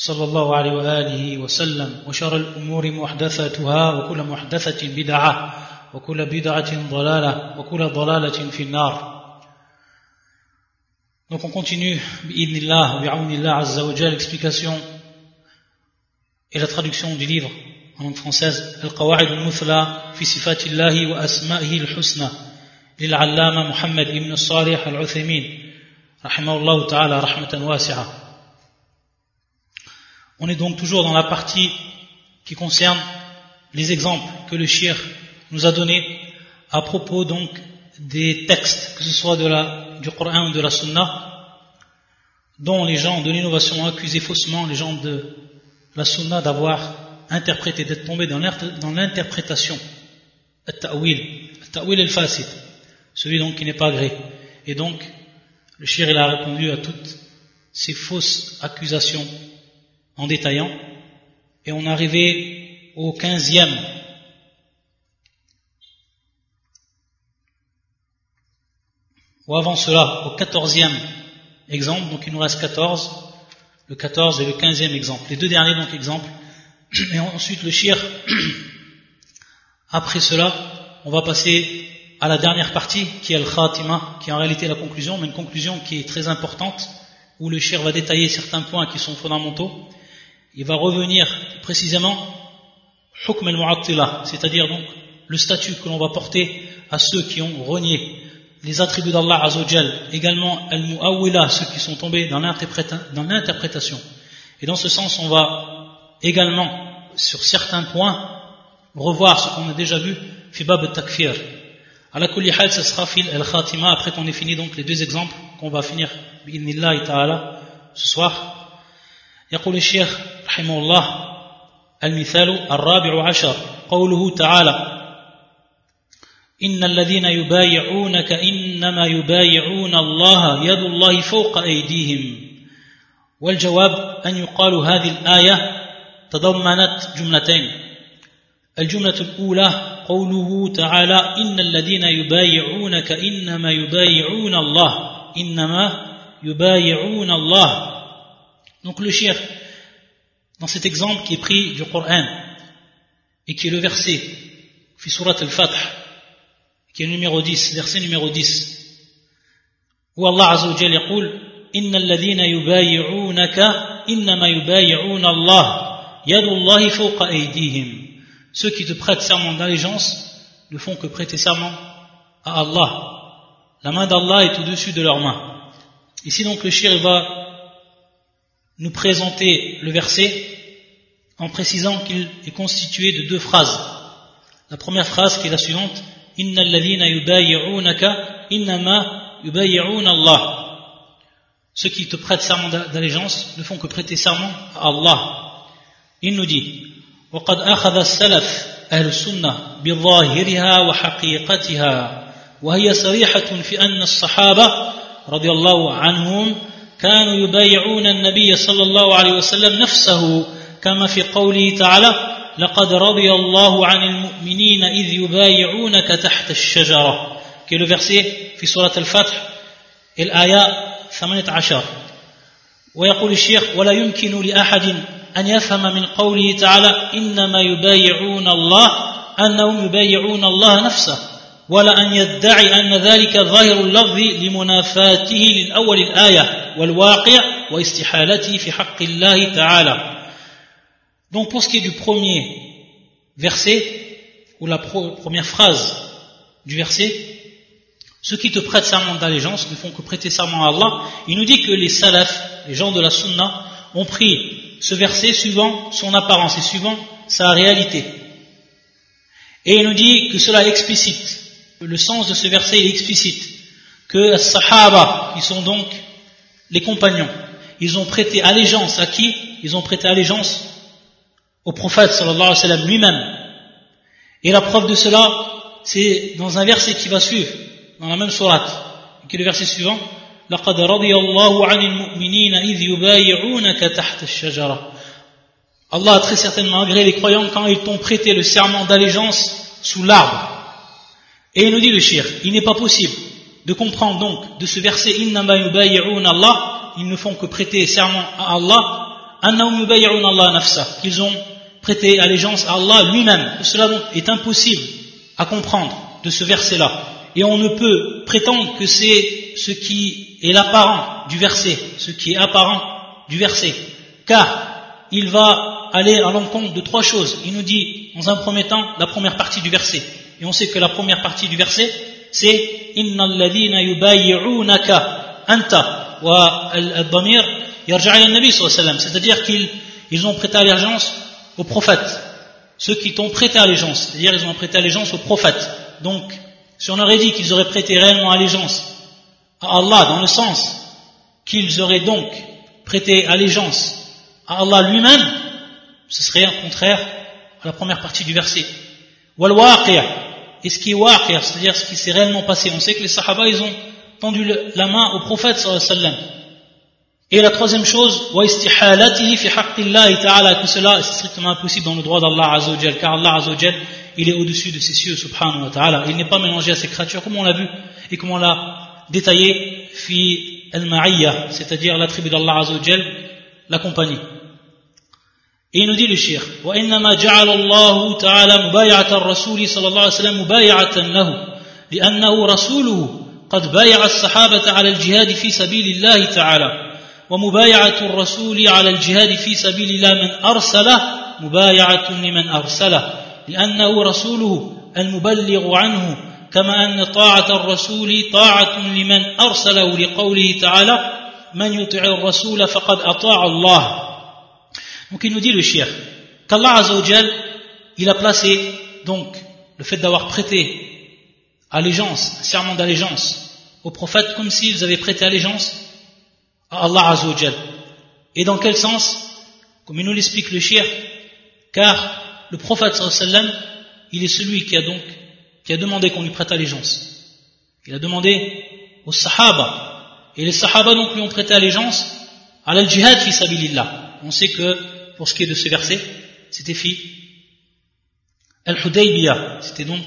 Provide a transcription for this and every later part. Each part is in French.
صلى الله عليه وآله وسلم وشر الأمور محدثاتها وكل محدثة بدعة وكل بدعة ضلالة وكل ضلالة في النار. Donc on continue بإذن الله وبعون الله عز وجل explication et la traduction du livre en langue française القواعد المثلى في صفات الله وأسمائه الحسنى للعلامة محمد بن الصالح العثيمين رحمه الله تعالى رحمة واسعة On est donc toujours dans la partie qui concerne les exemples que le shir nous a donnés à propos donc des textes, que ce soit de la, du Coran ou de la Sunna, dont les gens de l'innovation ont accusé faussement les gens de la Sunna d'avoir interprété, d'être tombés dans l'interprétation, al-ta'wil, al-ta'wil al-fasid, celui donc qui n'est pas agréé. Et donc, le shir a répondu à toutes ces fausses accusations en détaillant, et on arrivé au quinzième. Ou avant cela, au quatorzième exemple, donc il nous reste quatorze, le quatorze et le quinzième exemple. Les deux derniers donc exemples. Et ensuite le shir, après cela, on va passer à la dernière partie, qui est le khatima, qui est en réalité la conclusion, mais une conclusion qui est très importante, où le shir va détailler certains points qui sont fondamentaux, il va revenir précisément c'est-à-dire donc le statut que l'on va porter à ceux qui ont renié les attributs d'Allah Azzawajal, également al-mu'awwila, ceux qui sont tombés dans l'interprétation. Et dans ce sens, on va également, sur certains points, revoir ce qu'on a déjà vu, fibab al-takfir. À la hal, ce sera fil al-khatima, après qu'on ait fini donc les deux exemples qu'on va finir, bi'idnillahi ta'ala, ce soir. يقول الشيخ رحمه الله المثال الرابع عشر قوله تعالى إن الذين يبايعونك إنما يبايعون الله يد الله فوق أيديهم. والجواب أن يقال هذه الآية تضمنت جملتين. الجملة الأولى قوله تعالى إن الذين يبايعونك إنما يبايعون الله إنما يبايعون الله. Donc le shir, dans cet exemple qui est pris du Coran, et qui est le verset, fi surat al-Fath, qui est le numéro 10, verset numéro 10, où Allah Azza wa Jal yaqul, إن الذين يبايعونك إنما يبايعون الله يد الله فوق أيديهم Ceux qui te prêtent serment d'allégeance ne font que prêter serment à Allah. La main d'Allah est au-dessus de leurs mains. Ici donc le shir va nous présenter le verset en précisant qu'il est constitué de deux phrases. La première phrase qui est la suivante Inna alladhina yubayi'unaka innama yubayi'un Allah. Ceux qui te prêtent serment d'allégeance ne font que prêter serment à Allah. Il nous dit وقد أخذ السلف أهل السنة بظاهرها وحقيقتها وهي صريحة في أن الصحابة رضي الله عنهم كانوا يبايعون النبي صلى الله عليه وسلم نفسه كما في قوله تعالى لقد رضي الله عن المؤمنين إذ يبايعونك تحت الشجرة qui est verset في سورة الفتح؟ الآية 18 ويقول الشيخ ولا يمكن لأحد أن يفهم من قوله تعالى إنما يبايعون الله أنهم يبايعون الله نفسه ولا أن يدعي أن ذلك ظاهر اللفظ لمنافاته للأول الآية. والواقع واستحالته في حق الله تعالى Donc pour ce qui est du premier verset, ou la première phrase du verset, ceux qui te prêtent serment d'allégeance ne font que prêter serment à Allah. Il nous dit que les salafs, les gens de la sunna, ont pris ce verset suivant son apparence et suivant sa réalité. Et il nous dit que cela explicite le sens de ce verset est explicite, que les sahaba, qui sont donc les compagnons, ils ont prêté allégeance à qui Ils ont prêté allégeance au prophète sallallahu alayhi wa sallam lui-même. Et la preuve de cela, c'est dans un verset qui va suivre, dans la même sourate, qui est le verset suivant. لقد رضي الله عن المؤمنين إذ يبايعونك تحت الشجرة Allah a très certainement agréé les croyants quand ils t'ont prêté le serment d'allégeance sous l'arbre. Et il nous dit le shir, il n'est pas possible de comprendre donc de ce verset Allah, ils ne font que prêter serment à Allah, Allah nafsa, qu'ils ont prêté allégeance à Allah lui-même. Cela donc est impossible à comprendre de ce verset-là. Et on ne peut prétendre que c'est ce qui est l'apparent du verset, ce qui est apparent du verset. Car il va aller à l'encontre de trois choses. Il nous dit, dans un premier temps, la première partie du verset. Et on sait que la première partie du verset, c'est C'est-à-dire qu'ils ont prêté allégeance au prophète. Ceux qui t'ont prêté allégeance. C'est-à-dire ils ont prêté allégeance au prophète. Donc, si on aurait dit qu'ils auraient prêté réellement allégeance à Allah, dans le sens qu'ils auraient donc prêté allégeance à Allah lui-même, ce serait un contraire à la première partie du verset. Et ce qui est waqir, c'est-à-dire ce qui s'est réellement passé. On sait que les sahaba, ils ont tendu la main au prophète sallallahu Et la troisième chose, wa ta'ala, que cela est strictement impossible dans le droit d'Allah azawajal, car Allah azawajal, il est au-dessus de ses cieux, subhanahu wa ta'ala. Il n'est pas mélangé à ses créatures, comme on l'a vu, et comme on l'a détaillé, fi al-ma'iyya, c'est-à-dire l'attribut d'Allah azawajal, la compagnie. Et il nous dit le shir وإنما جعل الله تعالى مبايعة الرسول صلى الله عليه وسلم مبايعة له لأنه رسوله قد بايع الصحابة على الجهاد في سبيل الله تعالى ومبايعة الرسول على الجهاد في سبيل الله من أرسله مبايعة لمن أرسله لأنه رسوله المبلغ عنه كما أن طاعة الرسول طاعة لمن أرسله لقوله تعالى من يطع الرسول فقد أطاع الله Donc il nous dit le shir qu'Allah Azzawajal, il a placé donc le fait d'avoir prêté allégeance, un serment d'allégeance aux prophètes comme s'ils avaient prêté allégeance à Allah Azzawajal. Et dans quel sens? Comme il nous l'explique le shir, car le prophète sallam, il est celui qui a donc qui a demandé qu'on lui prête allégeance. Il a demandé aux sahaba. Et les sahaba donc lui ont prêté allégeance à l'al-jihad fi sabilillah. On sait que pour ce qui est de ce verset, c'était fi Al-Hudaybiyah. C'était donc,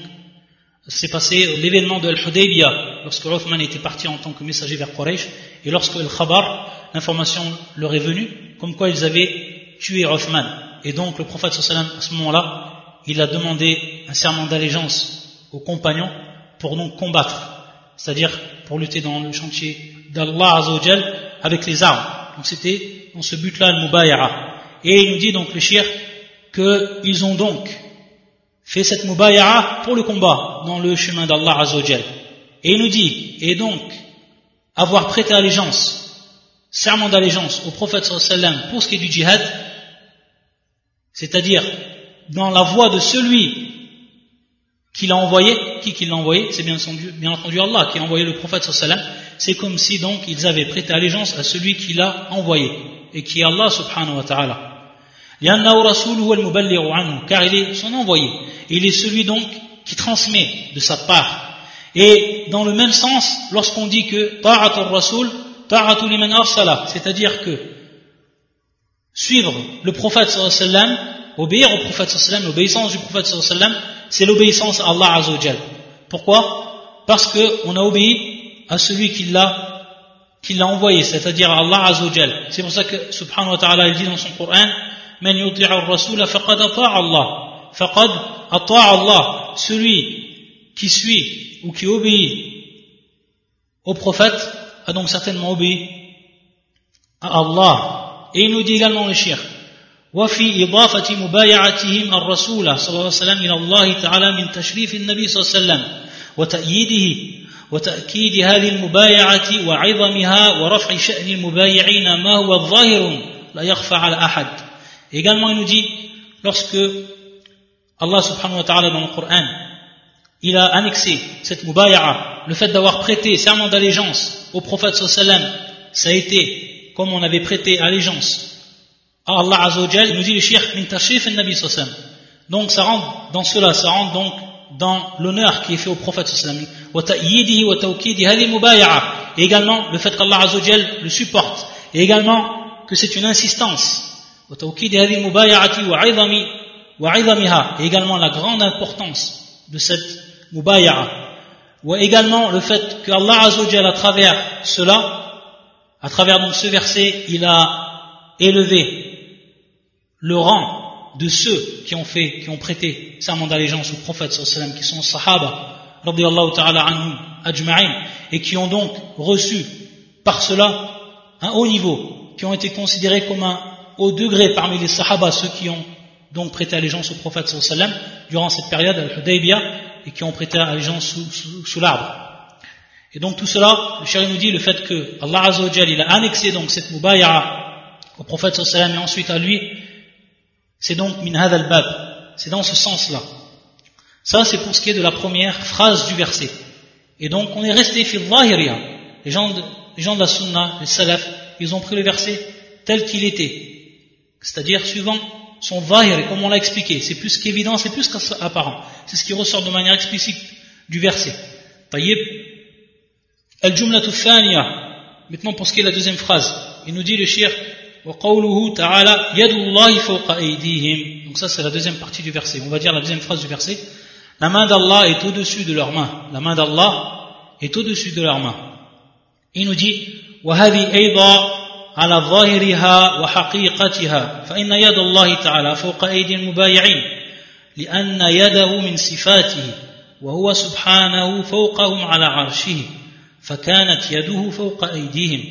c'est passé l'événement de Al-Hudaybiyah, lorsque Uthman était parti en tant que messager vers Quraysh, et lorsque Al-Khabar, l'information leur est venue, comme quoi ils avaient tué Uthman. Et donc le prophète sallam, à ce moment-là, il a demandé un serment d'allégeance aux compagnons pour donc combattre, c'est-à-dire pour lutter dans le chantier d'Allah avec les armes. Donc c'était dans ce but-là, le mubayara. Et il nous dit donc le shir qu'ils ont donc fait cette mubayara pour le combat dans le chemin d'Allah Azzawajal. Et il nous dit, et donc, avoir prêté allégeance, serment d'allégeance au prophète sallam pour ce qui est du djihad, c'est-à-dire dans la voie de celui qui l'a envoyé, qui qui l'a envoyé, c'est bien entendu, bien entendu Allah qui a envoyé le prophète sallam, c'est comme si donc ils avaient prêté allégeance à celui qui l'a envoyé, et qui est Allah subhanahu wa ta'ala car il est son envoyé. Il est celui donc qui transmet de sa part. Et dans le même sens lorsqu'on dit que rasul c'est-à-dire que suivre le prophète sallam obéir au prophète sallam l'obéissance du prophète sallam c'est l'obéissance à Allah azawajal pourquoi? Parce que on a obéi à celui qui l'a qui l'a envoyé c'est-à-dire à Allah azawajal c'est pour ça que subhanahu wa ta'ala dit dans son Coran من يطيع الرسول فقد أطاع الله فقد أطاع الله celui qui suit ou qui obéit. Au prophète a donc certainement obéi à Allah. Et il nous dit également le shir وفي إضافة مبايعتهم الرسول صلى الله عليه وسلم إلى الله تعالى من تشريف النبي صلى الله عليه وسلم وتأييده وتأكيد هذه المبايعة وعظمها ورفع شأن المبايعين ما هو الظاهر لا يخفى على أحد également, il nous dit, lorsque Allah subhanahu wa ta'ala dans le Coran, il a annexé cette mubaya'a, le fait d'avoir prêté serment d'allégeance au prophète sallam, ça a été comme on avait prêté allégeance à Allah Azzawajal, il nous dit le shirk min tashif nabi Donc ça rentre dans cela, ça rentre donc dans l'honneur qui est fait au prophète sallam. Et également le fait qu'Allah Azzawajal le supporte. Et également que c'est une insistance. Et également la grande importance de cette mubaya'a. Ou également le fait que Allah Azzawajal à travers cela, à travers donc ce verset, il a élevé le rang de ceux qui ont fait, qui ont prêté serment d'allégeance au prophète qui sont sahaba, ta'ala et qui ont donc reçu par cela un haut niveau, qui ont été considérés comme un haut degré parmi les sahaba, ceux qui ont donc prêté allégeance au prophète sallam durant cette période al-Hudaybiyah et qui ont prêté allégeance sous, l'arbre. Et donc tout cela, le chéri nous dit le fait que Allah Azzawajal, il a annexé donc cette mubayara au prophète sallam et ensuite à lui, c'est donc min al-bab, c'est dans ce sens-là. Ça c'est pour ce qui est de la première phrase du verset. Et donc on est resté fil Les gens les gens de la sunna, les salaf, ils ont pris le verset tel qu'il était C'est-à-dire suivant son vahir, et comme on l'a expliqué, c'est plus qu'évident, c'est plus qu'apparent. C'est ce qui ressort de manière explicite du verset. Tayyib. Al-jumlatu thaniya. Maintenant pour ce qui est de la deuxième phrase. Il nous dit le shir, وقوله تعالى يد الله فوق أيديهم donc ça c'est la deuxième partie du verset on va dire la deuxième phrase du verset la main d'Allah est au-dessus de leurs mains la main d'Allah est au-dessus de leurs mains il nous dit وهذه أيضا على ظاهرها وحقيقتها فإن يد الله تعالى فوق أيدي المبايعين لأن يده من صفاته وهو سبحانه فوقهم على عرشه فكانت يده فوق أيديهم.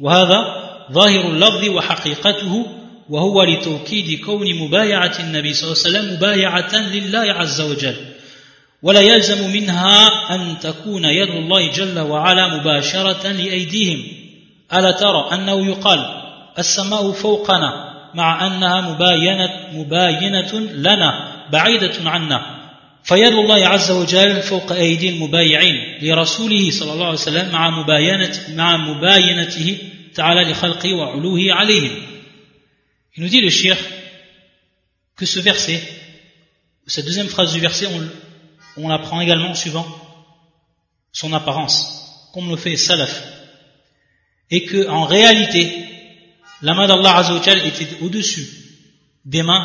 وهذا ظاهر اللفظ وحقيقته وهو لتوكيد كون مبايعة النبي صلى الله عليه وسلم مبايعة لله عز وجل. ولا يلزم منها أن تكون يد الله جل وعلا مباشرة لأيديهم. ألا ترى أنه يقال السماء فوقنا مع أنها مباينة, مباينة لنا بعيدة عنا فيد الله عز وجل فوق أيدي المبايعين لرسوله صلى الله عليه وسلم مع مباينة مع مباينته تعالى لخلقه وعلوه عليهم Il nous dit le shir que ce verset, cette deuxième phrase du verset, on, on l'apprend également suivant son apparence, comme le fait Salaf. Et que, en réalité, la main d'Allah Azzawajal était au-dessus des mains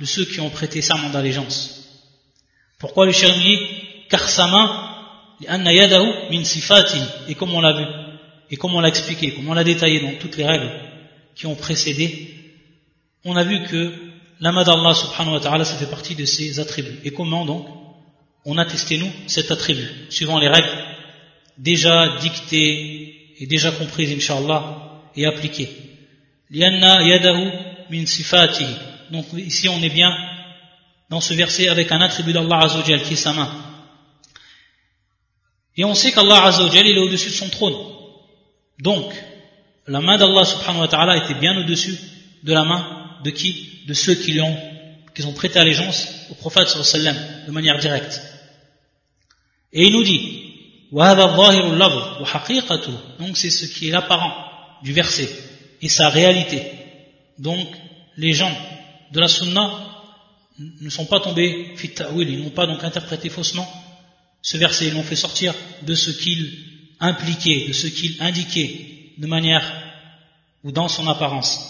de ceux qui ont prêté serment d'allégeance. Pourquoi le shir dit Car sa main, min et comme on l'a vu, et comme on l'a expliqué, comme on l'a détaillé dans toutes les règles qui ont précédé, on a vu que la main d'Allah subhanahu wa ta'ala, ça fait partie de ses attributs. Et comment donc on a testé nous cet attribut, suivant les règles déjà dictées et déjà comprises, inshallah, et sifati. Donc ici on est bien dans ce verset avec un attribut d'Allah Azzawajal qui est sa main. Et on sait qu'Allah Azzawajal il est au-dessus de son trône. Donc, la main d'Allah subhanahu wa ta'ala était bien au-dessus de la main de qui? De ceux qui, ont, qui ont prêté allégeance au prophète sallallahu de manière directe. Et il nous dit, donc c'est ce qui est apparent du verset et sa réalité. Donc les gens de la sunna ne sont pas tombés fit ils n'ont pas donc interprété faussement ce verset, ils l'ont fait sortir de ce qu'il impliquait, de ce qu'il indiquait de manière ou dans son apparence.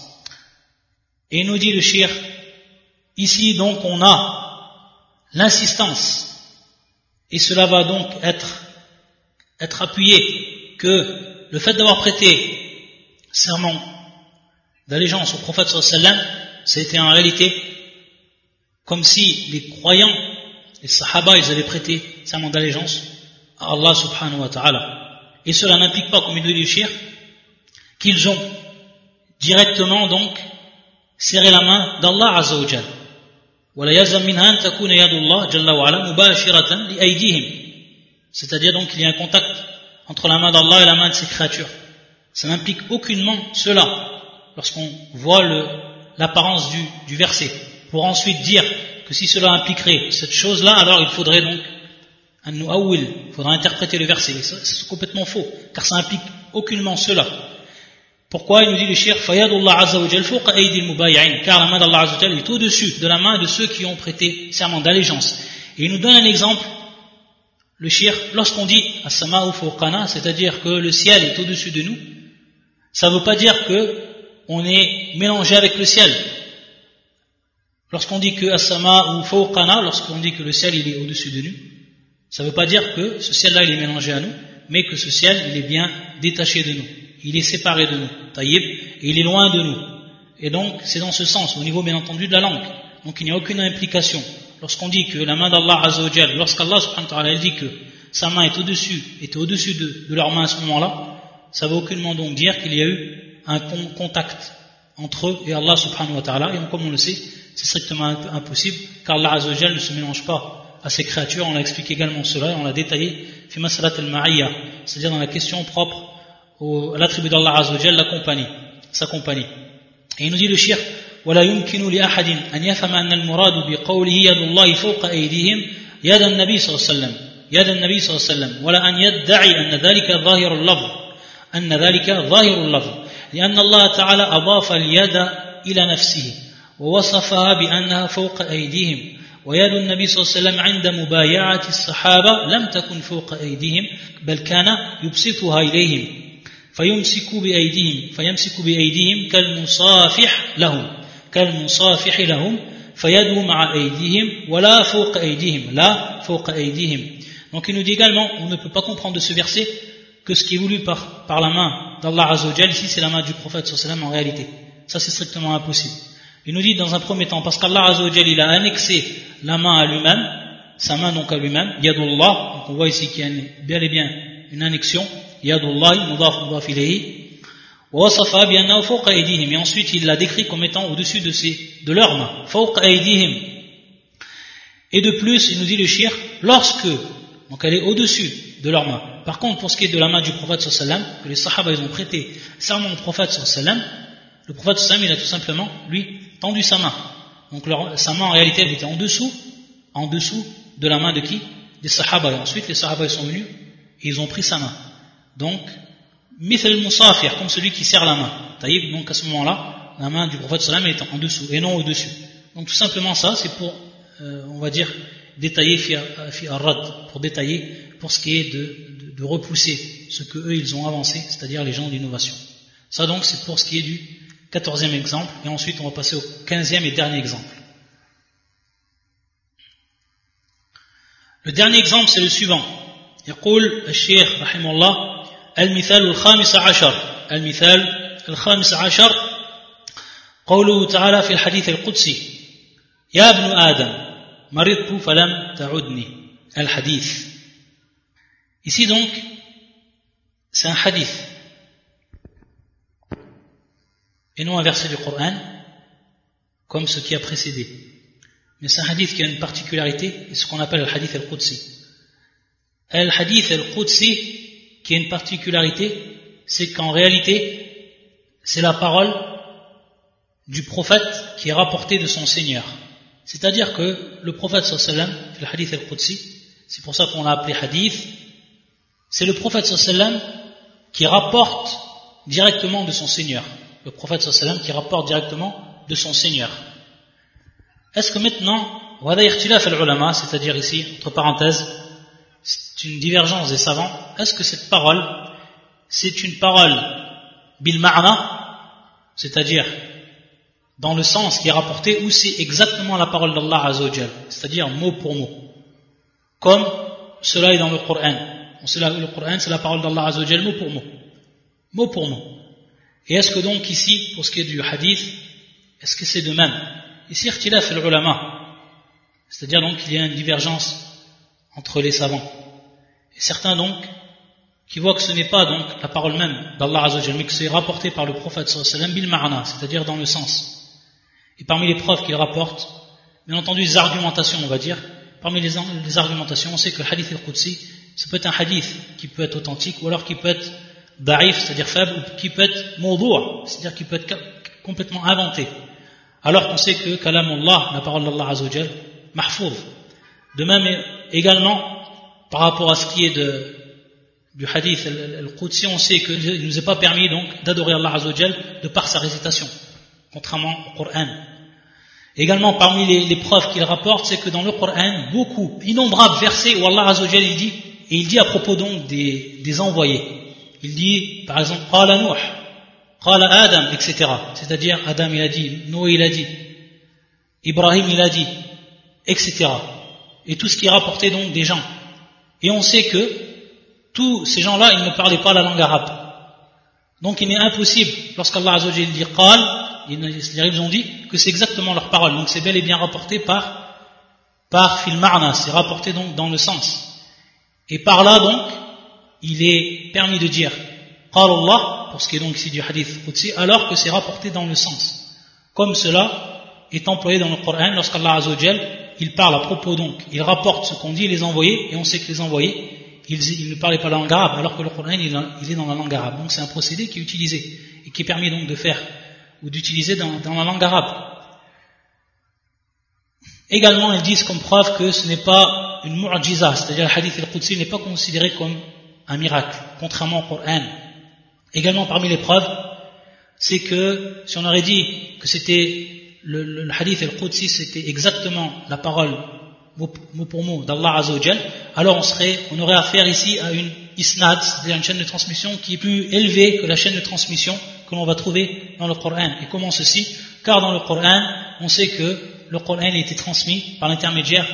Et il nous dit le shir, ici donc on a l'insistance et cela va donc être, être appuyé que le fait d'avoir prêté serment d'allégeance au prophète sallam, c'était en réalité comme si les croyants, les sahaba, ils avaient prêté serment d'allégeance à Allah subhanahu wa ta'ala. Et cela n'implique pas, comme il dit le shir, qu'ils ont directement donc serré la main d'Allah azza wa c'est-à-dire donc qu'il y a un contact entre la main d'Allah et la main de ses créatures. Ça n'implique aucunement cela lorsqu'on voit l'apparence du, verset. Pour ensuite dire que si cela impliquerait cette chose-là, alors il faudrait donc un il faudrait interpréter le verset. C'est complètement faux, car ça implique aucunement cela. Pourquoi il nous dit le shir Fayadullah Azza wa Jal fawqa aydil mubayi'in car la main d'Allah Azza wa Jal est au-dessus de la main de ceux qui ont prêté serment d'allégeance. Et il nous donne un exemple le shir lorsqu'on dit as-sama'u fawqana c'est-à-dire que le ciel est au-dessus de nous ça ne veut pas dire que on est mélangé avec le ciel. Lorsqu'on dit que as-sama ou fawqana, lorsqu'on dit que le ciel est au-dessus de nous, ça ne veut pas dire que ce ciel-là est mélangé à nous, mais que ce ciel il est bien détaché de nous il est séparé de nous, taïb, et il est loin de nous. Et donc, c'est dans ce sens, au niveau bien entendu de la langue. Donc, il n'y a aucune implication. Lorsqu'on dit que la main d'Allah Azzawajal, lorsqu'Allah subhanahu dit que sa main est au-dessus, est au-dessus de, leur main à ce moment-là, ça veut aucunement donc dire qu'il y a eu un contact entre eux et Allah subhanahu wa ta'ala. Et comme on le sait, c'est strictement impossible, car Allah Azzawajal ne se mélange pas à ses créatures. On l'a expliqué également cela, et on l'a détaillé, c'est-à-dire dans la question propre l'attribut d'Allah Azzawajal, la compagnie, sa compagnie. Et il nous dit le shirk, ولا يمكن لأحد أن يفهم أن المراد بقوله يد الله فوق أيديهم يد النبي صلى الله عليه وسلم يد النبي صلى الله عليه وسلم ولا أن يدعي أن ذلك ظاهر اللفظ أن ذلك ظاهر اللفظ لأن الله تعالى أضاف اليد إلى نفسه ووصفها بأنها فوق أيديهم ويد النبي صلى الله عليه وسلم عند مبايعة الصحابة لم تكن فوق أيديهم بل كان يبسطها إليهم فيمسك بأيديهم فيمسك بأيديهم كالمصافح لهم. كالمصافح لهم فيدو مع أيديهم ولا فوق أيديهم لا فوق أيديهم Donc il nous dit également, on ne peut pas comprendre de ce verset que ce qui est voulu par, par la main d'Allah Azzawajal, ici c'est la main du prophète sallam en réalité. Ça c'est strictement impossible. Il nous dit dans un premier temps, parce qu'Allah Azzawajal il a annexé la main à lui-même, sa main donc à lui-même, Yadullah, donc on voit ici qu'il y a bel et bien une annexion, Yadullahi, mudaf mudaf ilayhi, et ensuite, il l'a décrit comme étant au-dessus de, de leurs mains. Et de plus, il nous dit le shir, lorsque, donc elle est au-dessus de leurs mains. Par contre, pour ce qui est de la main du prophète sallam, que les sahaba ils ont prêté serment au prophète sallam, le prophète sallam il a tout simplement, lui, tendu sa main. Donc sa main en réalité elle était en dessous, en dessous de la main de qui? Des sahaba. Et ensuite, les sahaba ils sont venus et ils ont pris sa main. Donc, mithl musafir, comme celui qui serre la main. Taïb, donc à ce moment-là, la main du prophète sallam est en dessous et non au-dessus. Donc tout simplement ça, c'est pour, euh, on va dire, détailler fi rad pour détailler pour ce qui est de, de, de, repousser ce que eux ils ont avancé, c'est-à-dire les gens d'innovation. Ça donc c'est pour ce qui est du quatorzième exemple, et ensuite on va passer au quinzième et dernier exemple. Le dernier exemple c'est le suivant. يقول الشيخ رحمه الله المثال الخامس عشر المثال الخامس عشر قوله تعالى في الحديث القدسي يا ابن آدم مرضت فلم تعدني الحديث Ici donc, c'est un hadith et non un verset du Coran comme ce qui a précédé. Mais c'est un hadith qui a une particularité, c'est ce qu'on appelle le hadith al-Qudsi. Al-hadith al-Qudsi qui a une particularité, c'est qu'en réalité, c'est la parole du prophète qui est rapportée de son Seigneur. C'est-à-dire que le prophète sallam, le hadith al-Qudsi, c'est pour ça qu'on l'a appelé hadith, c'est le prophète sallam qui rapporte directement de son Seigneur. Le prophète sallam qui rapporte directement de son Seigneur. Est-ce que maintenant, c'est-à-dire ici, entre parenthèses, c'est une divergence des savants. Est-ce que cette parole, c'est une parole bil c'est-à-dire dans le sens qui est rapporté, ou c'est exactement la parole d'Allah Azzawajal, c'est-à-dire mot pour mot, comme cela est dans le Coran. Le Coran, c'est la parole d'Allah Azzawajal, mot pour mot, mot pour mot. Et est-ce que donc ici, pour ce qui est du hadith, est-ce que c'est de même? Ici, ikhtilaf al-ulama, c'est-à-dire donc qu'il y a une divergence entre les savants. Et certains donc, qui voient que ce n'est pas donc la parole même d'Allah Azzawajal, mais que c'est rapporté par le prophète sallallahu bil ma'ana, c'est-à-dire dans le sens. Et parmi les preuves qu'il rapporte, bien entendu les argumentations on va dire, parmi les, les argumentations, on sait que le hadith al-Qudsi, ça peut être un hadith qui peut être authentique, ou alors qui peut être da'if, c'est-à-dire faible, ou qui peut être mawdou', c'est-à-dire qui peut être complètement inventé. Alors qu'on sait que kalamullah, la parole d'Allah Azzawajal, mahfouz. De même également par rapport à ce qui est du hadith al-Qudsi, on sait qu'il ne nous est pas permis donc d'adorer Allah Azzawajal de par sa récitation, contrairement au Coran. Également, parmi les, preuves qu'il rapporte, c'est que dans le Coran, beaucoup, innombrables versets où Allah Azzawajal il dit, et il dit à propos donc des, des envoyés, il dit, par exemple, Qala Nuh, Qala Adam, etc. C'est-à-dire, Adam il a dit, Noé il a dit, Ibrahim il a dit, etc. Et tout ce qui est rapporté donc des gens. Et on sait que tous ces gens-là, ils ne parlaient pas la langue arabe. Donc il est impossible, lorsqu'Allah Azzawajal dit Qal, ils ont dit que c'est exactement leur parole. Donc c'est bel et bien rapporté par, par filmarna, c'est rapporté donc dans le sens. Et par là donc, il est permis de dire Qal Allah, pour ce qui est donc ici du hadith Qudsi, alors que c'est rapporté dans le sens. Comme cela est employé dans le Coran lorsqu'Allah Azzawajal, il parle à propos donc, il rapporte ce qu'on dit les envoyés, et on sait que les envoyés, ils, ne parlaient pas la langue arabe, alors que le Coran il, est dans la langue arabe. Donc c'est un procédé qui est utilisé, et qui est permis donc de faire, ou d'utiliser dans, la langue arabe. Également, ils disent comme preuve que ce n'est pas une mu'ajiza, c'est-à-dire le hadith al-Qudsi n'est pas considéré comme un miracle, contrairement au Coran. Également, parmi les preuves, c'est que si on aurait dit que c'était le, le, hadith al-Qudsi c'était exactement la parole mot, pour mot d'Allah Azzawajal, alors on, serait, on aurait affaire ici à une isnad, c'est-à-dire une chaîne de transmission qui est plus élevée que la chaîne de transmission que l'on va trouver dans le Coran. Et comment ceci? Car dans le Coran, on sait que le Coran a été transmis par l'intermédiaire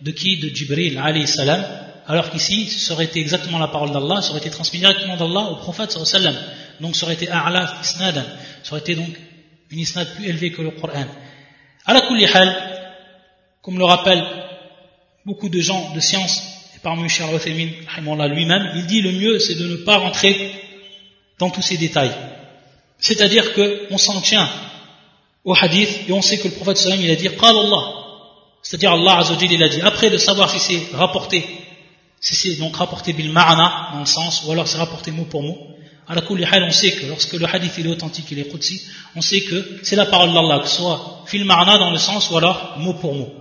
de qui? De Jibril alayhi salam, alors qu'ici, ce aurait été exactement la parole d'Allah, ça aurait été transmis directement d'Allah au prophète sallam. Donc ça aurait été a'la isnadan, ça aurait été donc une isnad plus élevée que le Coran. À la comme le rappelle beaucoup de gens de science, et parmi Cheikh al lui-même, il dit le mieux c'est de ne pas rentrer dans tous ces détails. C'est-à-dire qu'on s'en tient au hadith et on sait que le prophète sallam il a dit Qal Allah. C'est-à-dire Allah Azzawajal il a dit. Après de savoir si c'est rapporté, si c'est donc rapporté bil ma'ana dans le sens, ou alors c'est rapporté mot pour mot, à la on sait que lorsque le hadith est authentique, il est qudsi, on sait que c'est la parole d'Allah, que ce soit fil marna dans le sens ou alors mot pour mot.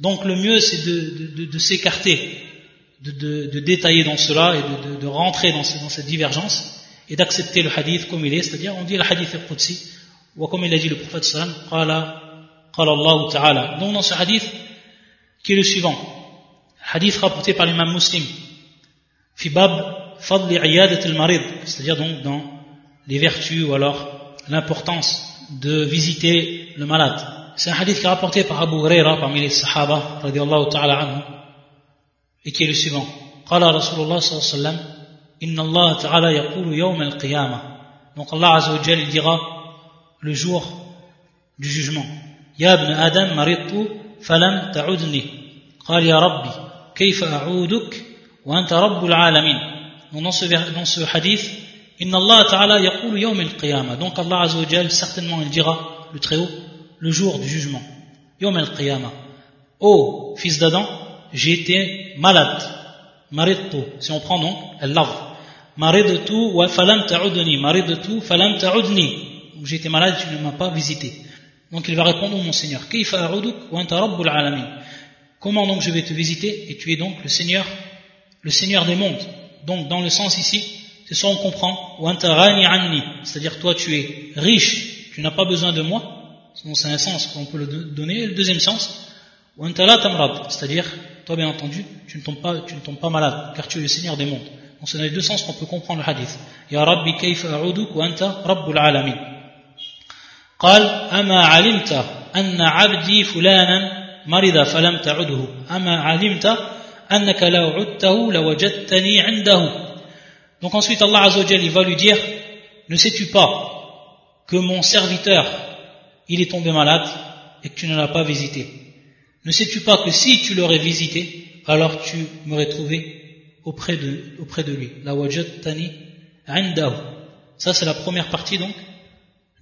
Donc le mieux c'est de, s'écarter, de, détailler dans cela et de, rentrer dans, cette divergence et d'accepter le hadith comme il est, c'est-à-dire on dit le hadith est qudsi, ou comme il a dit le prophète sallam, ta'ala. Donc dans ce hadith, qui est le suivant, hadith rapporté par l'imam muslim, fibab fadli al-marid, c'est-à-dire donc dans les vertus ou alors l'importance de visiter le malade. C'est un hadith qui est rapporté par Abu Huraira parmi les Sahaba, radiallahu ta'ala anhu, et qui est le suivant. قال رسول الله صلى الله عليه وسلم إن الله تعالى يقول يوم القيامة donc Allah Azza wa Jal dira le jour du jugement يا ابن آدم مرضت فلم تعدني قال يا ربي كيف أعودك وأنت رب العالمين Donc Dans ce, dans ce hadith, Inna Allah ta'ala yaqulu yawm al-qiyamah. Donc Allah Azza certainement il dira, le Très-Haut, le jour du jugement. Yawm al-qiyamah. Oh, fils d'Adam, j'ai été malade. Maridtu. Si on prend donc, elle lave. Maridtu wa falam ta'udni. Maridtu falam ta'udni. J'ai été malade, tu ne m'as pas visité. Donc il va répondre, mon Seigneur, Kayfa a'uduk wa anta rabbul. Comment donc je vais te visiter? Et tu es donc le Seigneur, le Seigneur des mondes donc dans le sens ici, c'est soit on comprend, ou c'est-à-dire toi tu es riche, tu n'as pas besoin de moi, c'est un sens qu'on peut le donner, le deuxième sens, ou c'est-à-dire, toi bien entendu, tu ne, tombes pas, tu ne tombes pas malade, car tu es le Seigneur des mondes. Donc c'est dans les deux sens qu'on peut comprendre le hadith. Ya Rabbi kayfa a'uduk wa anta rabbul alamin. قال أما علمت أن عبدي فلانا مرض فلم تعده أما علمت donc ensuite Allah Azzawajal il va lui dire ne sais-tu pas que mon serviteur il est tombé malade et que tu ne l'as pas visité? Ne sais-tu pas que si tu l'aurais visité alors tu m'aurais trouvé auprès de, lui? Ça c'est la première partie donc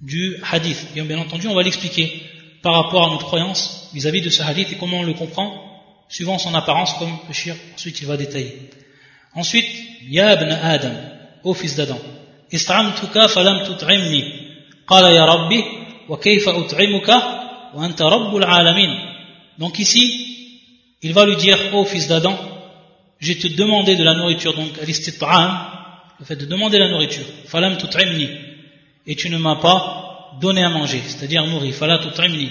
du hadith. Bien entendu on va l'expliquer par rapport à notre croyance vis-à-vis -vis de ce hadith et comment on le comprend suivant son apparence comme le shir. Ensuite, il va détailler. Ensuite, Ya ibn Adam, ô fils d'Adam, ist'amtuka falam tut'imni. Qala ya Rabbi, wa kayfa ut'imuka, wa anta rabbul alamin. Donc ici, il va lui dire, ô fils d'Adam, j'ai te demandé de la nourriture, donc le fait de demander la nourriture, falam tut'imni, et tu ne m'as pas donné à manger, c'est-à-dire nourri, fala tut'imni.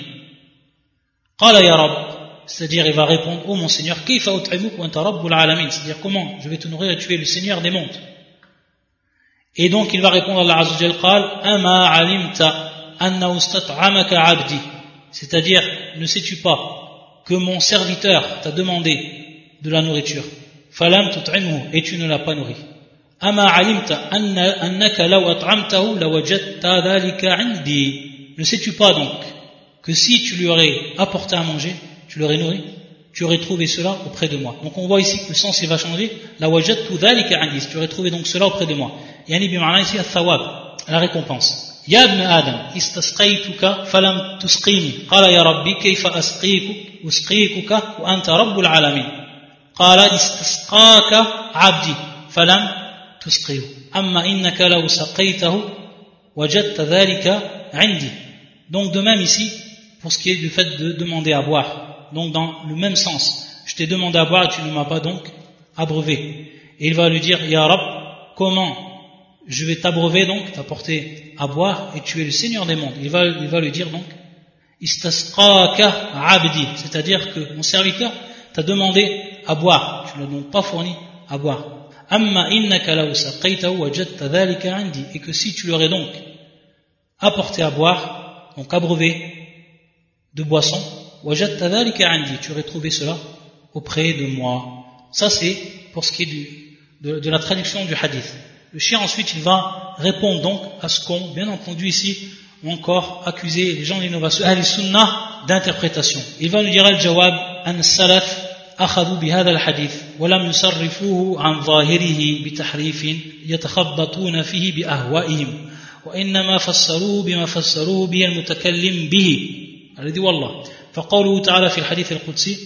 Qala ya Rabb, c'est-à-dire il va répondre, oh mon Seigneur, c'est-à-dire comment je vais te nourrir et tu es le Seigneur des mondes. Et donc il va répondre à Allah Azzawajal, ama alimta anna abdi, c'est-à-dire ne sais-tu pas que mon serviteur t'a demandé de la nourriture, falam tut'imhu, et tu ne l'as pas nourri. Ama alimta annaka law at'amtahu indi. Ne sais-tu pas donc que si tu lui aurais apporté à manger, tu l'aurais nourri, tu aurais trouvé cela auprès de moi. Donc on voit ici que le sens il va changer. La wajadtu dhalika indi. Tu aurais trouvé donc cela auprès de moi. Yani bima'ana ici al-thawab, la récompense. يا ابن آدم استسقيتك فلم تسقيني قال يا ربي كيف أسقيك أسقيكك وأنت رب العالمين قال استسقاك عبدي فلم تسقيه أما إنك لو سقيته وجدت ذلك عندي donc de même ici pour ce qui est du fait de demander à boire. donc dans le même sens, je t'ai demandé à boire tu ne m'as pas donc abreuvé. Et il va lui dire, Ya Rab, comment je vais t'abreuver donc, t'apporter à boire et tu es le Seigneur des mondes. Il va, il va lui dire donc, Istasqaka abdi, c'est-à-dire que mon serviteur t'a demandé à boire, tu ne l'as donc pas fourni à boire. Amma innaka et que si tu l'aurais donc apporté à boire, donc abreuvé, de boisson, tu aurais trouvé cela auprès de moi. Ça c'est pour ce qui est du, de, la traduction du hadith. Le chien ensuite il va répondre donc à ce qu'ont bien entendu ici encore accusé les gens d'innovation, al sunnah d'interprétation. Il va nous dire al-jawab an salaf أخذوا بهذا الحديث ولم يصرفوه عن ظاهره بتحريف يتخبطون فيه بأهوائهم وإنما فسروه بما فسروه به المتكلم به الذي والله فقوله تعالى في الحديث القدسي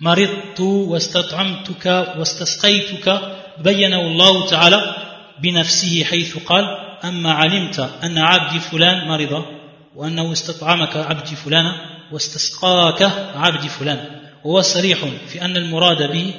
مرضت واستطعمتك واستسقيتك بينه الله تعالى بنفسه حيث قال أما علمت أن عبدي فلان مرض وأنه استطعمك عبدي فلان واستسقاك عبدي فلان. وهو صريح في أن المراد به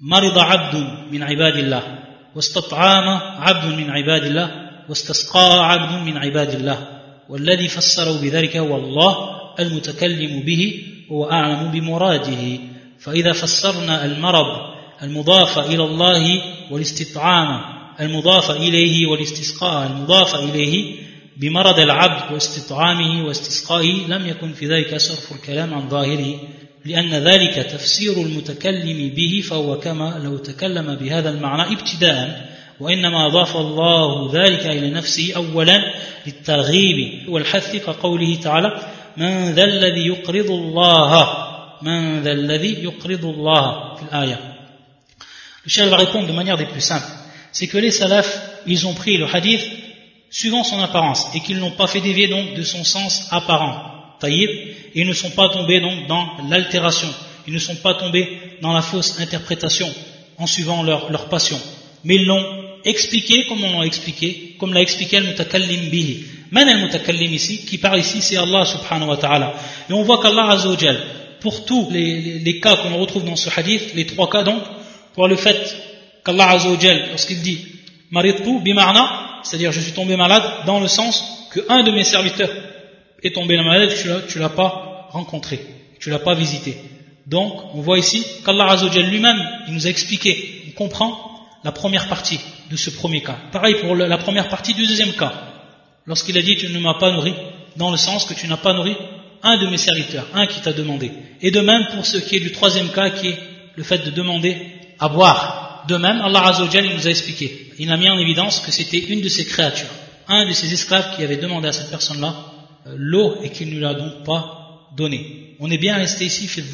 مرض عبد من عباد الله واستطعام عبد من عباد الله واستسقى عبد من عباد الله والذي فسروا بذلك هو الله المتكلم به هو أعلم بمراده. فإذا فسرنا المرض المضاف إلى الله والاستطعام المضاف إليه والاستسقاء المضاف إليه بمرض العبد واستطعامه واستسقائه لم يكن في ذلك صرف الكلام عن ظاهره لأن ذلك تفسير المتكلم به فهو كما لو تكلم بهذا المعنى ابتداء وإنما أضاف الله ذلك إلى نفسه أولا للترغيب والحث كقوله تعالى من ذا الذي يقرض الله من ذا الذي يقرض الله في الآية Le chef va répondre de manière des plus simples. C'est que les salafs, ils ont pris le hadith suivant son apparence et qu'ils n'ont pas fait dévier donc de son sens apparent. Taïb, et ils ne sont pas tombés donc dans l'altération. Ils ne sont pas tombés dans la fausse interprétation en suivant leur, leur passion. Mais ils l'ont expliqué comme on l'a expliqué, comme l'a expliqué le mutakallim bihi. Man al mutakallim ici, qui parle ici, c'est Allah subhanahu wa ta'ala. Et on voit qu'Allah azawajal, pour tous les, les, cas qu'on retrouve dans ce hadith, les trois cas donc, pour le fait qu'Allah azawajal, lorsqu'il dit maritu bimarna, c'est-à-dire je suis tombé malade, dans le sens que un de mes serviteurs est tombé malade, tu l'as pas rencontré, tu l'as pas visité. Donc, on voit ici qu'Allah azawajal lui-même, il nous a expliqué, on comprend la première partie de ce premier cas. Pareil pour la première partie du deuxième cas. Lorsqu'il a dit tu ne m'as pas nourri, dans le sens que tu n'as pas nourri un de mes serviteurs, un qui t'a demandé. Et de même pour ce qui est du troisième cas, qui est le fait de demander à boire. De même, Allah Azzawajal, il nous a expliqué. Il a mis en évidence que c'était une de ses créatures, un de ses esclaves qui avait demandé à cette personne-là euh, l'eau et qu'il ne l'a donc pas donnée. On est bien resté ici, fait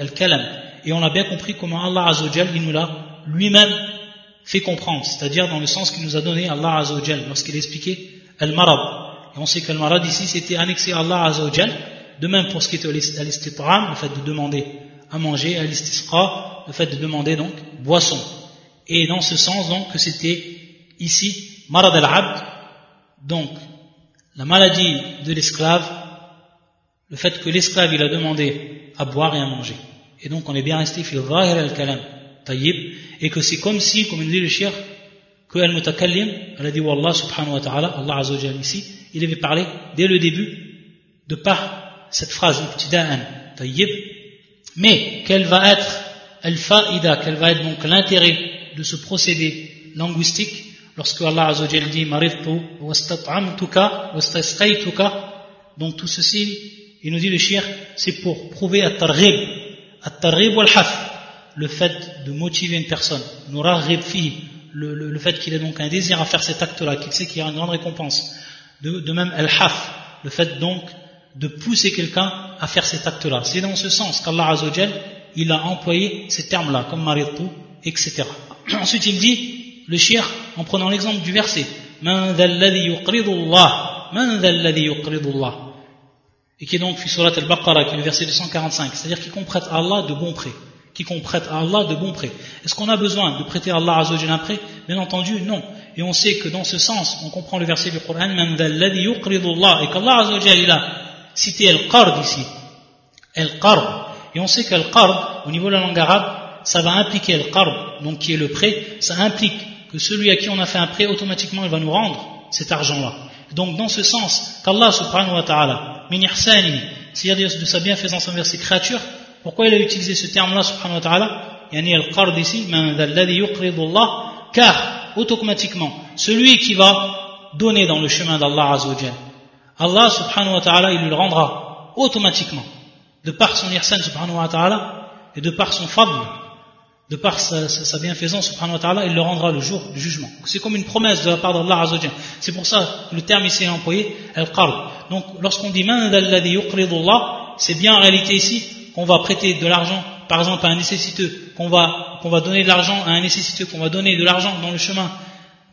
al-kalam. Et on a bien compris comment Allah Azzawajal, il nous l'a lui-même fait comprendre, c'est-à-dire dans le sens qu'il nous a donné Allah Azzawajal lorsqu'il expliquait Et on sait que Al-Marad ici c'était annexé à Allah Azzawajal, de même pour ce qui était à l'istitram, le fait de demander à manger, à l'istisqa, le fait de demander donc boisson. Et dans ce sens donc que c'était ici Marad al-Abd, donc la maladie de l'esclave, le fait que l'esclave il a demandé à boire et à manger. Et donc on est bien resté fil al-kalam. Tayyib. Et que c'est comme si, comme nous dit le shir, que al-mutakallim, elle a dit Wallah subhanahu wa ta'ala, Allah azawajal ici, il avait parlé dès le début de par cette phrase, ibtida'an, tayyib. Mais quelle va être al-fa'ida, quel va être donc l'intérêt de ce procédé linguistique lorsque Allah azawajal dit maridtu wastat'amtuka wastasqaytuka donc tout ceci, il nous dit le shir, c'est pour prouver at-targhib, at-targhib wal-haf, le fait de motiver une personne, le, le, le fait qu'il ait donc un désir à faire cet acte-là, qu'il sait qu'il y a une grande récompense. De, de même, al-haf, le fait donc de pousser quelqu'un à faire cet acte-là. C'est dans ce sens qu'Allah Azzawajal, il a employé ces termes-là, comme maritu, etc. Ensuite, il dit, le shir, en prenant l'exemple du verset, Man Et qui est donc, surat al-Baqarah, qui est le verset 245, c'est-à-dire qui comprête Allah de bon prêt qu'on prête à Allah de bons prêts. Est-ce qu'on a besoin de prêter à Allah Azzawajal un prêt? Bien entendu, non. Et on sait que dans ce sens, on comprend le verset du Coran, et qu'Allah Azzawajal, il a cité Al-Qard ici. Al-Qard. Et on sait qu'Al-Qard, au niveau de la langue arabe, ça va impliquer Al-Qard, donc qui est le prêt, ça implique que celui à qui on a fait un prêt, automatiquement, il va nous rendre cet argent-là. Donc, dans ce sens, qu'Allah subhanahu wa ta'ala, min c'est-à-dire de sa bienfaisance envers ses créatures, pourquoi il a utilisé ce terme-là, subhanahu wa ta'ala? Yani al-qard ici, car automatiquement, celui qui va donner dans le chemin d'Allah azawajal, Allah subhanahu wa ta'ala, il lui le rendra automatiquement, de par son ihsan subhanahu wa ta'ala, et de par son fadl, de par sa, sa, bienfaisance subhanahu wa ta'ala, il le rendra le jour du jugement. C'est comme une promesse de la part d'Allah azawajal. C'est pour ça que le terme ici est employé, al-qard. Donc lorsqu'on dit man c'est bien en réalité ici qu'on va prêter de l'argent, par exemple, à un nécessiteux, qu'on va, va donner de l'argent à un nécessiteux, qu'on va donner de l'argent dans le chemin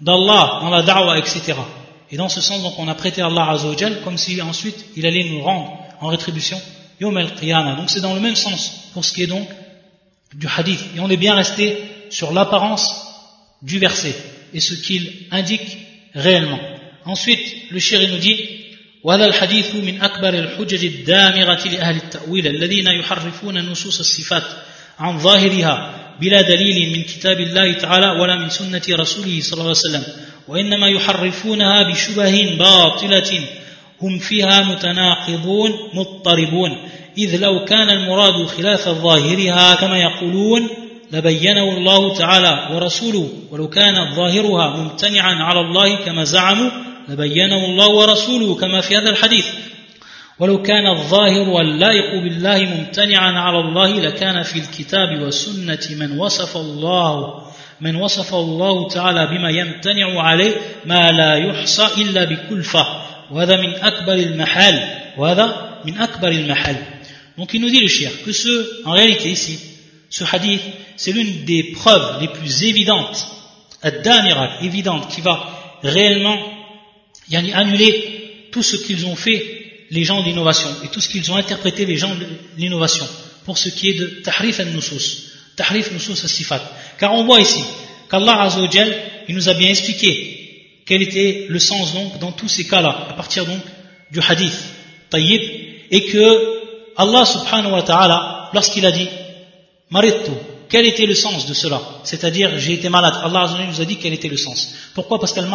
d'Allah, dans la da'wah, etc. Et dans ce sens, donc, on a prêté à Allah Azzawajal comme si ensuite il allait nous rendre en rétribution Yom al-Qiyamah. Donc c'est dans le même sens pour ce qui est donc du hadith. Et on est bien resté sur l'apparence du verset et ce qu'il indique réellement. Ensuite, le chéri nous dit وهذا الحديث من أكبر الحجج الدامغة لأهل التأويل الذين يحرفون نصوص الصفات عن ظاهرها بلا دليل من كتاب الله تعالى ولا من سنة رسوله صلى الله عليه وسلم وإنما يحرفونها بشبه باطلة هم فيها متناقضون مضطربون. إذ لو كان المراد خلاف ظاهرها كما يقولون لبينه الله تعالى ورسوله ولو كان ظاهرها ممتنعا على الله كما زعموا لبينه الله ورسوله كما في هذا الحديث. ولو كان الظاهر واللائق بالله ممتنعا على الله لكان في الكتاب والسنة من وصف الله من وصف الله تعالى بما يمتنع عليه ما لا يحصى إلا بكلفة. وهذا من أكبر المحال. وهذا من أكبر المحال. Donc il nous dit que ce, en réalité ici, ce hadith, c'est l'une des preuves les plus évidentes, évidente, qui va réellement yani annuler tout ce qu'ils ont fait les gens d'innovation et tout ce qu'ils ont interprété les gens de l'innovation pour ce qui est de tahrif al-nusus, tahrif nusus al-sifat. Car on voit ici qu'Allah Azzawajal, il nous a bien expliqué quel était le sens donc dans tous ces cas-là, à partir donc du hadith tayyib, et que Allah subhanahu wa ta'ala, lorsqu'il a dit maritu, quel était le sens de cela C'est-à-dire, j'ai été malade. Allah nous a dit quel était le sens. Pourquoi? Parce que le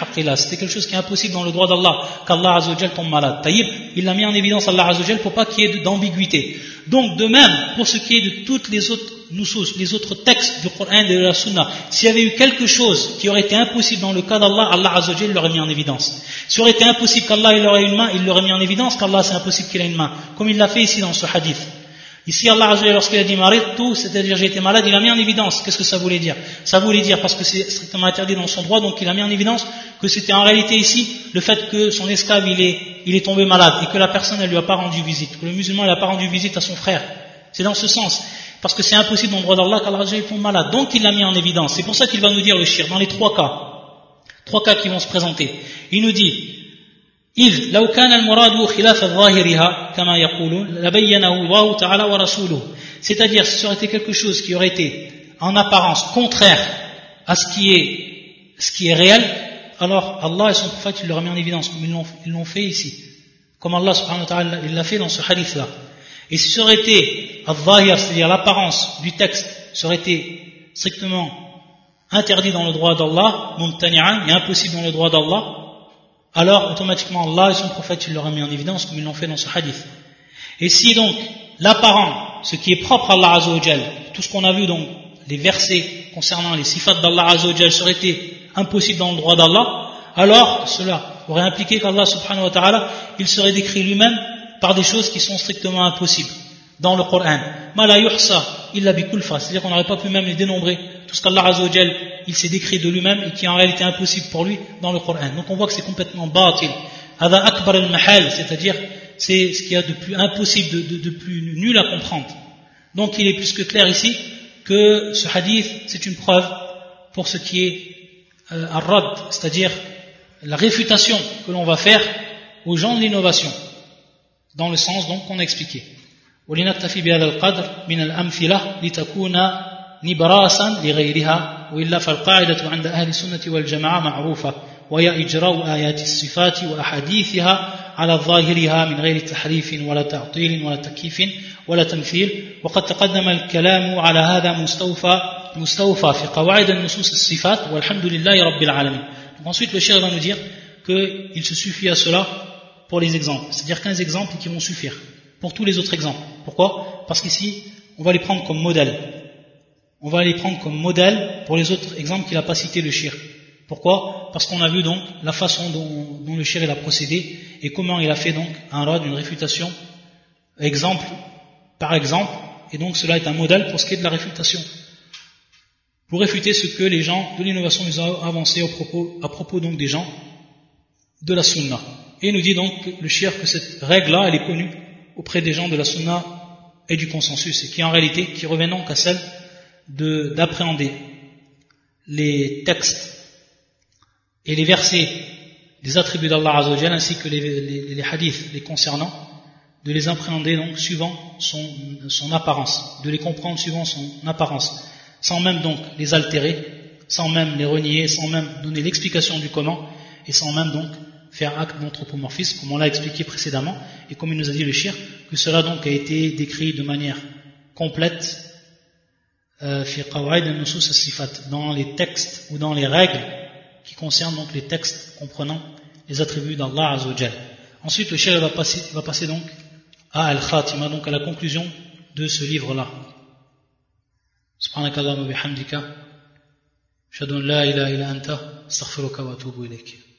haqqillah. C'était quelque chose qui est impossible dans le droit d'Allah, qu'Allah Azzawajal tombe malade. Taïb, il l'a mis en évidence Allah Azzawajal pour pas qu'il y ait d'ambiguïté. Donc, de même, pour ce qui est de toutes les autres nusus, les autres textes du Coran et de la Sunna, s'il y avait eu quelque chose qui aurait été impossible dans le cas d'Allah, Allah Azzawajal l'aurait mis en évidence. S'il aurait été impossible qu'Allah il aurait une main, il l'aurait mis en évidence qu'Allah c'est impossible qu'il ait une main. Comme il l'a fait ici dans ce hadith. Ici, Allah lorsqu'il a dit tout, c'est-à-dire j'ai été malade, il a mis en évidence. Qu'est-ce que ça voulait dire? Ça voulait dire, parce que c'est strictement interdit dans son droit, donc il a mis en évidence que c'était en réalité ici le fait que son esclave, il est, il est tombé malade et que la personne, elle lui a pas rendu visite, que le musulman, il n'a pas rendu visite à son frère. C'est dans ce sens. Parce que c'est impossible dans le droit d'Allah qu'Allah tombe malade. Donc il l'a mis en évidence. C'est pour ça qu'il va nous dire le shir, dans les trois cas. Trois cas qui vont se présenter. Il nous dit, إذ لو كان المراد خلاف ظاهرها كما يقولون لبينه الله تعالى ورسوله c'est-à-dire si ça aurait été quelque chose qui aurait été en apparence contraire à ce qui est ce qui est réel alors Allah et son prophète ils l'auraient mis en évidence comme ils l'ont fait ici comme Allah subhanahu wa ta'ala il l'a fait dans ce hadith là Et si ça aurait été al c'est-à-dire l'apparence du texte, serait été strictement interdit dans le droit d'Allah, mumtani'an, et impossible dans le droit d'Allah, alors automatiquement Allah et son prophète il l'auraient mis en évidence comme ils l'ont fait dans ce hadith. Et si donc l'apparent, ce qui est propre à Allah Azzawajal, tout ce qu'on a vu donc, les versets concernant les sifat d'Allah Azzawajal serait été impossible dans le droit d'Allah, alors cela aurait impliqué qu'Allah subhanahu wa ta'ala, il serait décrit lui-même par des choses qui sont strictement impossibles dans le Coran. C'est-à-dire qu'on n'aurait pas pu même les dénombrer Tout ce qu'Allah Azzawajal, il s'est décrit de lui-même et qui est en réalité impossible pour lui dans le Coran. Donc on voit que c'est complètement batil. akbar al-mahal, c'est-à-dire c'est ce qu'il y a de plus impossible, de, de, plus nul à comprendre. Donc il est plus que clair ici que ce hadith, c'est une preuve pour ce qui est euh, rad c'est-à-dire la réfutation que l'on va faire aux gens de l'innovation, dans le sens donc qu'on a expliqué. ولنكتفي بهذا القدر من الأمثلة لتكون نبراسا لغيرها وإلا فالقاعدة عند أهل السنة والجماعة معروفة وهي إجراء آيات الصفات وأحاديثها على ظاهرها من غير تحريف ولا تعطيل ولا تكييف ولا تمثيل. وقد تقدم الكلام على هذا مستوفى مستوفى في قواعد النصوص الصفات والحمد لله رب العالمين. Ensuite le cher va nous dire qu'il se suffit à cela pour les exemples. C'est-à-dire 15 exemples qui vont suffire pour tous les autres exemples. Pourquoi? Parce qu'ici on va les prendre comme modèle. On va les prendre comme modèle pour les autres exemples qu'il n'a pas cité le shir pourquoi? Parce qu'on a vu donc la façon dont, le shir a procédé et comment il a fait donc un rad, une réfutation, exemple par exemple, et donc cela est un modèle pour ce qui est de la réfutation. Pour réfuter ce que les gens de l'innovation nous ont avancé à propos donc des gens de la sunna. Et il nous dit donc le shir que cette règle-là, elle est connue auprès des gens de la sunna et du consensus, et qui en réalité, qui revient donc à celle d'appréhender les textes et les versets des attributs d'Allah Azzawajal ainsi que les, les, les, hadiths les concernant, de les appréhender donc suivant son, son apparence, de les comprendre suivant son apparence, sans même donc les altérer, sans même les renier, sans même donner l'explication du comment, et sans même donc faire acte d'anthropomorphisme, comme on l'a expliqué précédemment, et comme il nous a dit le shir, que cela donc a été décrit de manière complète euh, dans les textes ou dans les règles qui concernent donc les textes comprenant les attributs d'Allah Azzawajal. Ensuite, le chef va passer, va passer donc à Al-Khatima, donc à la conclusion de ce livre-là. Subhanakallah wa bihamdika. Shadun la ilaha illa anta. Astaghfiruka wa atubu ilayk.